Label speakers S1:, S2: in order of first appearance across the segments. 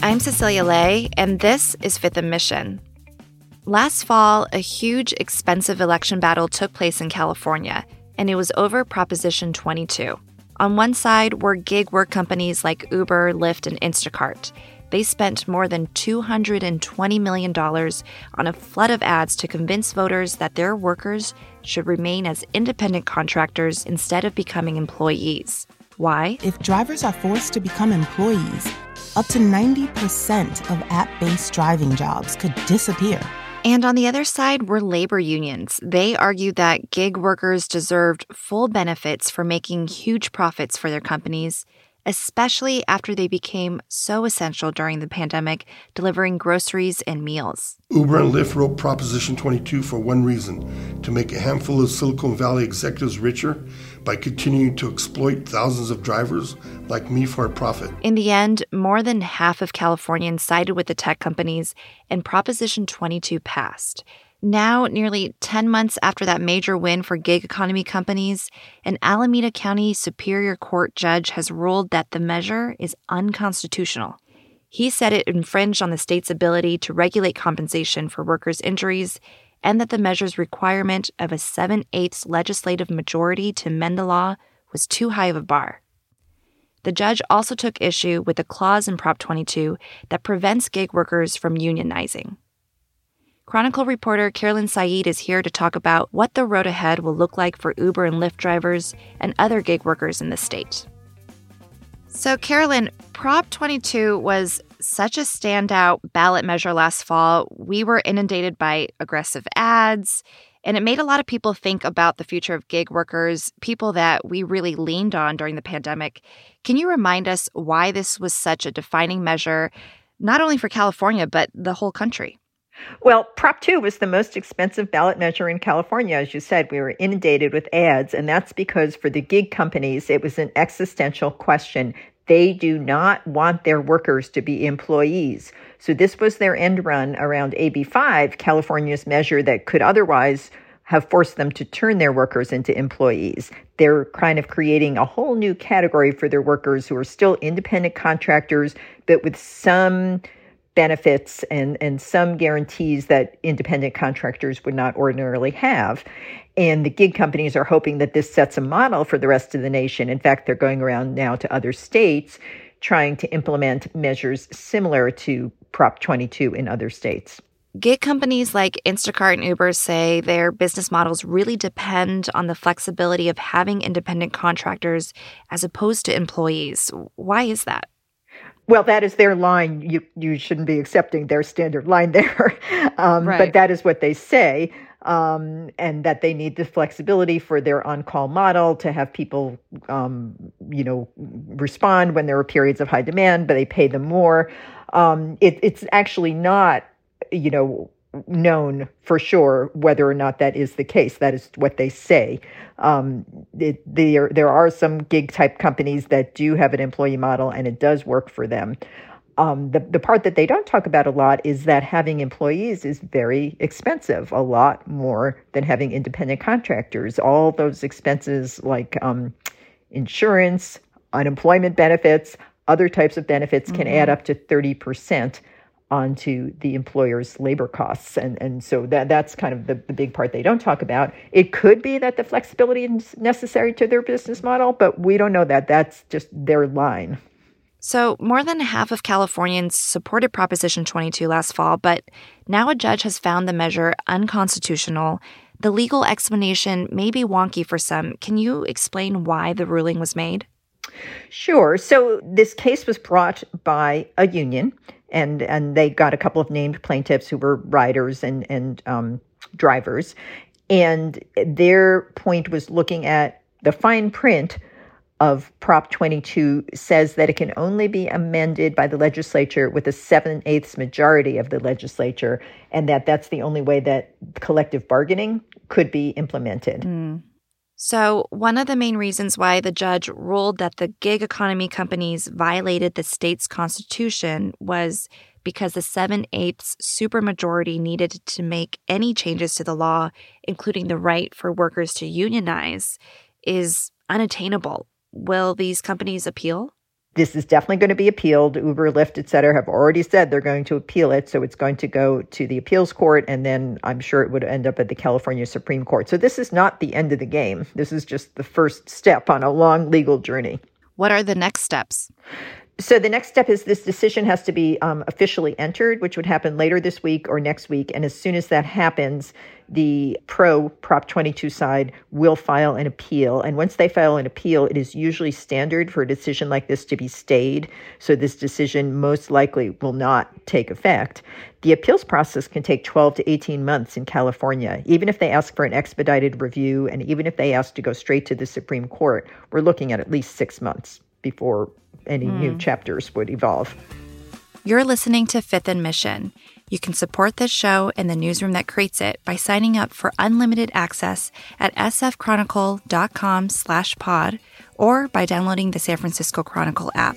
S1: I'm Cecilia Lei, and this is Fifth and Mission. Last fall, a huge, expensive election battle took place in California, and it was over Proposition 22. On one side were gig work companies like Uber, Lyft, and Instacart. They spent more than $220 million on a flood of ads to convince voters that their workers should remain as independent contractors instead of becoming employees. Why?
S2: If drivers are forced to become employees, up to 90% of app based driving jobs could disappear.
S1: And on the other side were labor unions. They argued that gig workers deserved full benefits for making huge profits for their companies, especially after they became so essential during the pandemic, delivering groceries and meals.
S3: Uber and Lyft wrote Proposition 22 for one reason to make a handful of Silicon Valley executives richer by continuing to exploit thousands of drivers like me for a profit.
S1: In the end, more than half of Californians sided with the tech companies, and Proposition 22 passed. Now, nearly 10 months after that major win for gig economy companies, an Alameda County Superior Court judge has ruled that the measure is unconstitutional. He said it infringed on the state's ability to regulate compensation for workers' injuries and that the measure's requirement of a 7 eighths legislative majority to mend the law was too high of a bar. The judge also took issue with a clause in Prop 22 that prevents gig workers from unionizing. Chronicle reporter Carolyn Said is here to talk about what the road ahead will look like for Uber and Lyft drivers and other gig workers in the state. So, Carolyn, Prop 22 was such a standout ballot measure last fall. We were inundated by aggressive ads, and it made a lot of people think about the future of gig workers, people that we really leaned on during the pandemic. Can you remind us why this was such a defining measure, not only for California, but the whole country?
S4: Well, Prop 2 was the most expensive ballot measure in California. As you said, we were inundated with ads, and that's because for the gig companies, it was an existential question. They do not want their workers to be employees. So this was their end run around AB5, California's measure that could otherwise have forced them to turn their workers into employees. They're kind of creating a whole new category for their workers who are still independent contractors, but with some benefits and, and some guarantees that independent contractors would not ordinarily have. And the gig companies are hoping that this sets a model for the rest of the nation. In fact, they're going around now to other states trying to implement measures similar to Prop 22 in other states.
S1: Gig companies like Instacart and Uber say their business models really depend on the flexibility of having independent contractors as opposed to employees. Why is that?
S4: Well, that is their line. You you shouldn't be accepting their standard line there, um, right. but that is what they say, um, and that they need the flexibility for their on-call model to have people, um, you know, respond when there are periods of high demand, but they pay them more. Um, it, it's actually not, you know, known for sure whether or not that is the case. That is what they say. Um, it, there, there are some gig type companies that do have an employee model and it does work for them. Um, the, the part that they don't talk about a lot is that having employees is very expensive, a lot more than having independent contractors. All those expenses like um, insurance, unemployment benefits, other types of benefits can mm-hmm. add up to 30% onto the employer's labor costs. And, and so that, that's kind of the, the big part they don't talk about. It could be that the flexibility is necessary to their business model, but we don't know that. That's just their line.
S1: So, more than half of Californians supported Proposition 22 last fall, but now a judge has found the measure unconstitutional. The legal explanation may be wonky for some. Can you explain why the ruling was made?
S4: Sure. So, this case was brought by a union and and they got a couple of named plaintiffs who were riders and and um, drivers, and their point was looking at the fine print of Prop 22 says that it can only be amended by the legislature with a seven eighths majority of the legislature, and that that's the only way that collective bargaining could be implemented.
S1: Mm. So, one of the main reasons why the judge ruled that the gig economy companies violated the state's constitution was because the 7 eighths supermajority needed to make any changes to the law, including the right for workers to unionize, is unattainable. Will these companies appeal?
S4: This is definitely going to be appealed. Uber, Lyft, et cetera, have already said they're going to appeal it. So it's going to go to the appeals court, and then I'm sure it would end up at the California Supreme Court. So this is not the end of the game. This is just the first step on a long legal journey.
S1: What are the next steps?
S4: So the next step is this decision has to be um, officially entered, which would happen later this week or next week. And as soon as that happens, the pro Prop 22 side will file an appeal. And once they file an appeal, it is usually standard for a decision like this to be stayed. So this decision most likely will not take effect. The appeals process can take 12 to 18 months in California. Even if they ask for an expedited review and even if they ask to go straight to the Supreme Court, we're looking at at least six months before any mm. new chapters would evolve.
S1: You're listening to Fifth and Mission. You can support this show and the newsroom that creates it by signing up for unlimited access at sfchronicle.com slash pod or by downloading the San Francisco Chronicle app.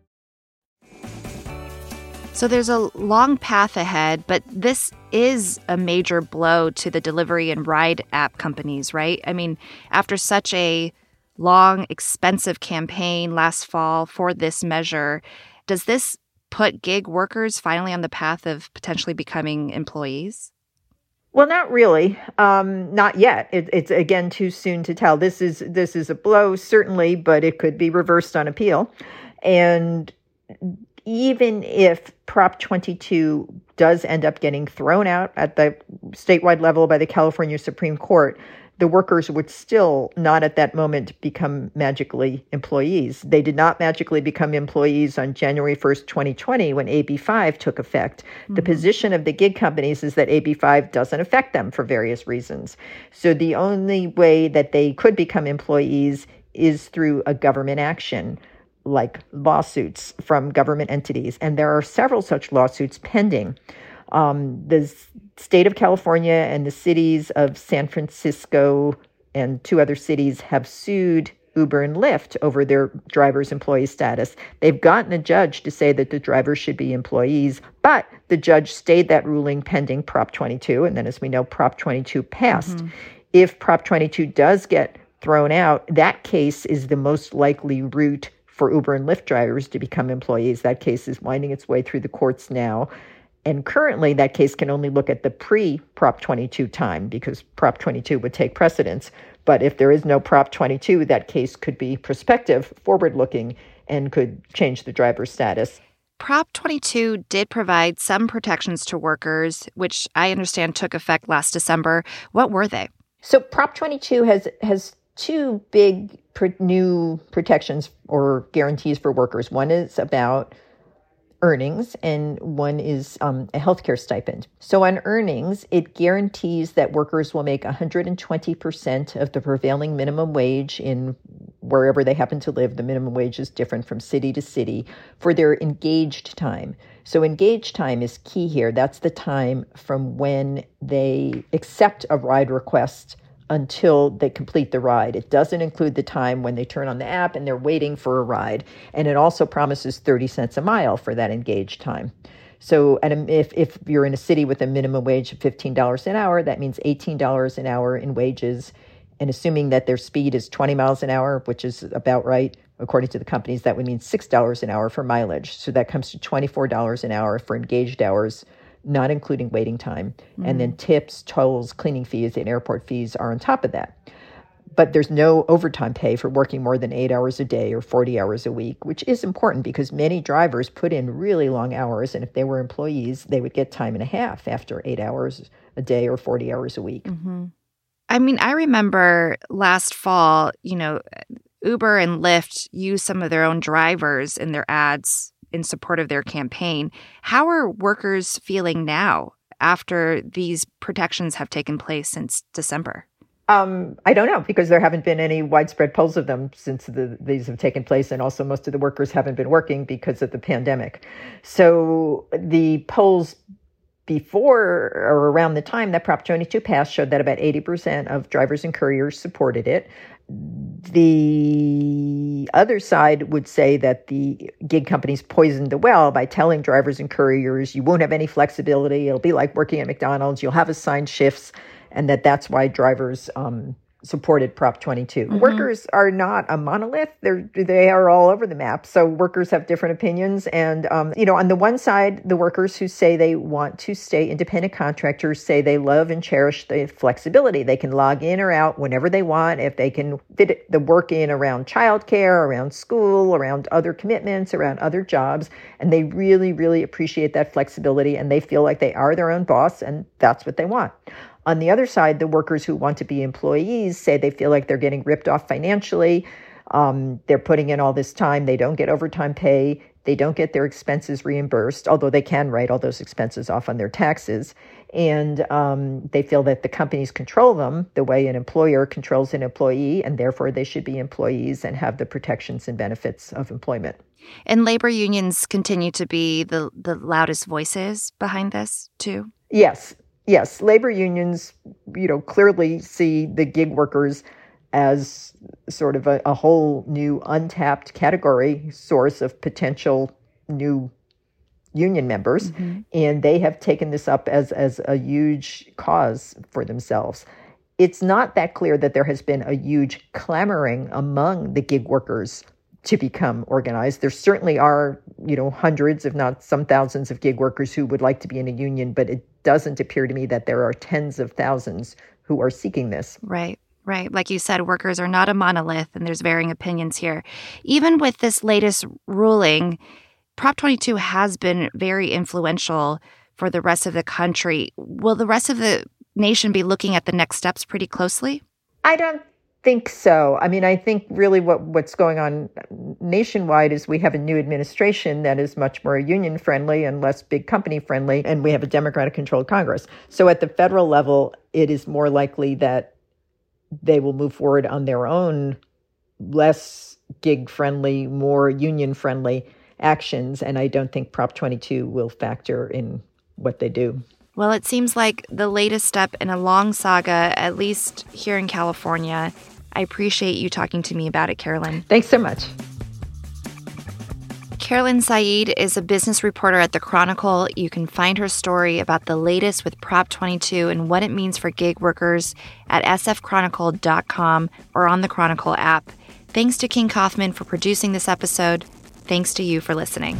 S1: So there's a long path ahead, but this is a major blow to the delivery and ride app companies, right? I mean, after such a long, expensive campaign last fall for this measure, does this put gig workers finally on the path of potentially becoming employees?
S4: Well, not really. Um, not yet. It, it's again too soon to tell. This is this is a blow, certainly, but it could be reversed on appeal. And even if Prop 22 does end up getting thrown out at the statewide level by the California Supreme Court, the workers would still not at that moment become magically employees. They did not magically become employees on January 1st, 2020, when AB5 took effect. Mm-hmm. The position of the gig companies is that AB5 doesn't affect them for various reasons. So the only way that they could become employees is through a government action like lawsuits from government entities, and there are several such lawsuits pending. Um, the state of California and the cities of San Francisco and two other cities have sued Uber and Lyft over their drivers' employee status. They've gotten a judge to say that the drivers should be employees, but the judge stayed that ruling pending Prop 22. And then, as we know, Prop 22 passed. Mm-hmm. If Prop 22 does get thrown out, that case is the most likely route for Uber and Lyft drivers to become employees. That case is winding its way through the courts now. And currently, that case can only look at the pre Prop 22 time because Prop 22 would take precedence. But if there is no Prop 22, that case could be prospective, forward looking, and could change the driver's status.
S1: Prop 22 did provide some protections to workers, which I understand took effect last December. What were they?
S4: So Prop 22 has has two big new protections or guarantees for workers. One is about earnings, and one is um, a healthcare stipend. So, on earnings, it guarantees that workers will make 120% of the prevailing minimum wage in wherever they happen to live. The minimum wage is different from city to city for their engaged time. So, engaged time is key here. That's the time from when they accept a ride request until they complete the ride. It doesn't include the time when they turn on the app and they're waiting for a ride. And it also promises 30 cents a mile for that engaged time. So um, if, if you're in a city with a minimum wage of $15 an hour, that means $18 an hour in wages. And assuming that their speed is 20 miles an hour, which is about right, according to the companies, that would mean $6 an hour for mileage. So that comes to $24 an hour for engaged hours not including waiting time. Mm-hmm. And then mm. tips, tolls, cleaning fees, and airport fees are on top of that. but there's no overtime pay for working more than eight hours a day or 40 hours a week, which is important because many drivers put in really long hours. And if they were employees, they would get time and a half after eight hours a day or 40 hours a week.
S1: Mm-hmm. I mean, I remember last fall, you know, Uber and Lyft used some of their own drivers in their ads in support of their campaign. How are workers feeling now after these protections have taken place since December?
S4: Um, I don't know because there haven't been any widespread polls of them since the, these have taken place, and also most of the workers haven't been working because of the pandemic. So the polls before or around the time that Prop 22 passed showed that about 80% of drivers and couriers supported it. The other side would say that the gig companies poisoned the well by telling drivers and couriers, you won't have any flexibility. It'll be like working at McDonald's. You'll have assigned shifts and that that's why drivers um, supported Prop 22. Mm-hmm. Workers are not a monolith. They're they are all over the map. So workers have different opinions. And um, you know, on the one side, the workers who say they want to stay independent contractors say they love and cherish the flexibility. They can log in or out whenever they want. If they can fit the work in around childcare, around school, around other commitments, around other jobs, and they really, really appreciate that flexibility. And they feel like they are their own boss, and that's what they want. On the other side, the workers who want to be employees say they feel like they're getting ripped off financially. Um, they're putting in all this time. They don't get overtime pay. They don't get their expenses reimbursed, although they can write all those expenses off on their taxes. And um, they feel that the companies control them the way an employer controls an employee, and therefore they should be employees and have the protections and benefits of employment.
S1: And labor unions continue to be the, the loudest voices behind this, too?
S4: Yes, yes, labor unions, you know, clearly see the gig workers as sort of a, a whole new untapped category source of potential new union members mm-hmm. and they have taken this up as as a huge cause for themselves it's not that clear that there has been a huge clamoring among the gig workers to become organized there certainly are you know hundreds if not some thousands of gig workers who would like to be in a union but it doesn't appear to me that there are tens of thousands who are seeking this.
S1: Right. Right. Like you said, workers are not a monolith and there's varying opinions here. Even with this latest ruling, Prop 22 has been very influential for the rest of the country. Will the rest of the nation be looking at the next steps pretty closely?
S4: I don't think so. I mean, I think really what, what's going on nationwide is we have a new administration that is much more union friendly and less big company friendly, and we have a Democratic controlled Congress. So at the federal level, it is more likely that they will move forward on their own less gig friendly, more union friendly actions. And I don't think Prop 22 will factor in what they do.
S1: Well, it seems like the latest step in a long saga, at least here in California. I appreciate you talking to me about it, Carolyn.
S4: Thanks so much.
S1: Carolyn Said is a business reporter at The Chronicle. You can find her story about the latest with Prop 22 and what it means for gig workers at sfchronicle.com or on the Chronicle app. Thanks to King Kaufman for producing this episode. Thanks to you for listening.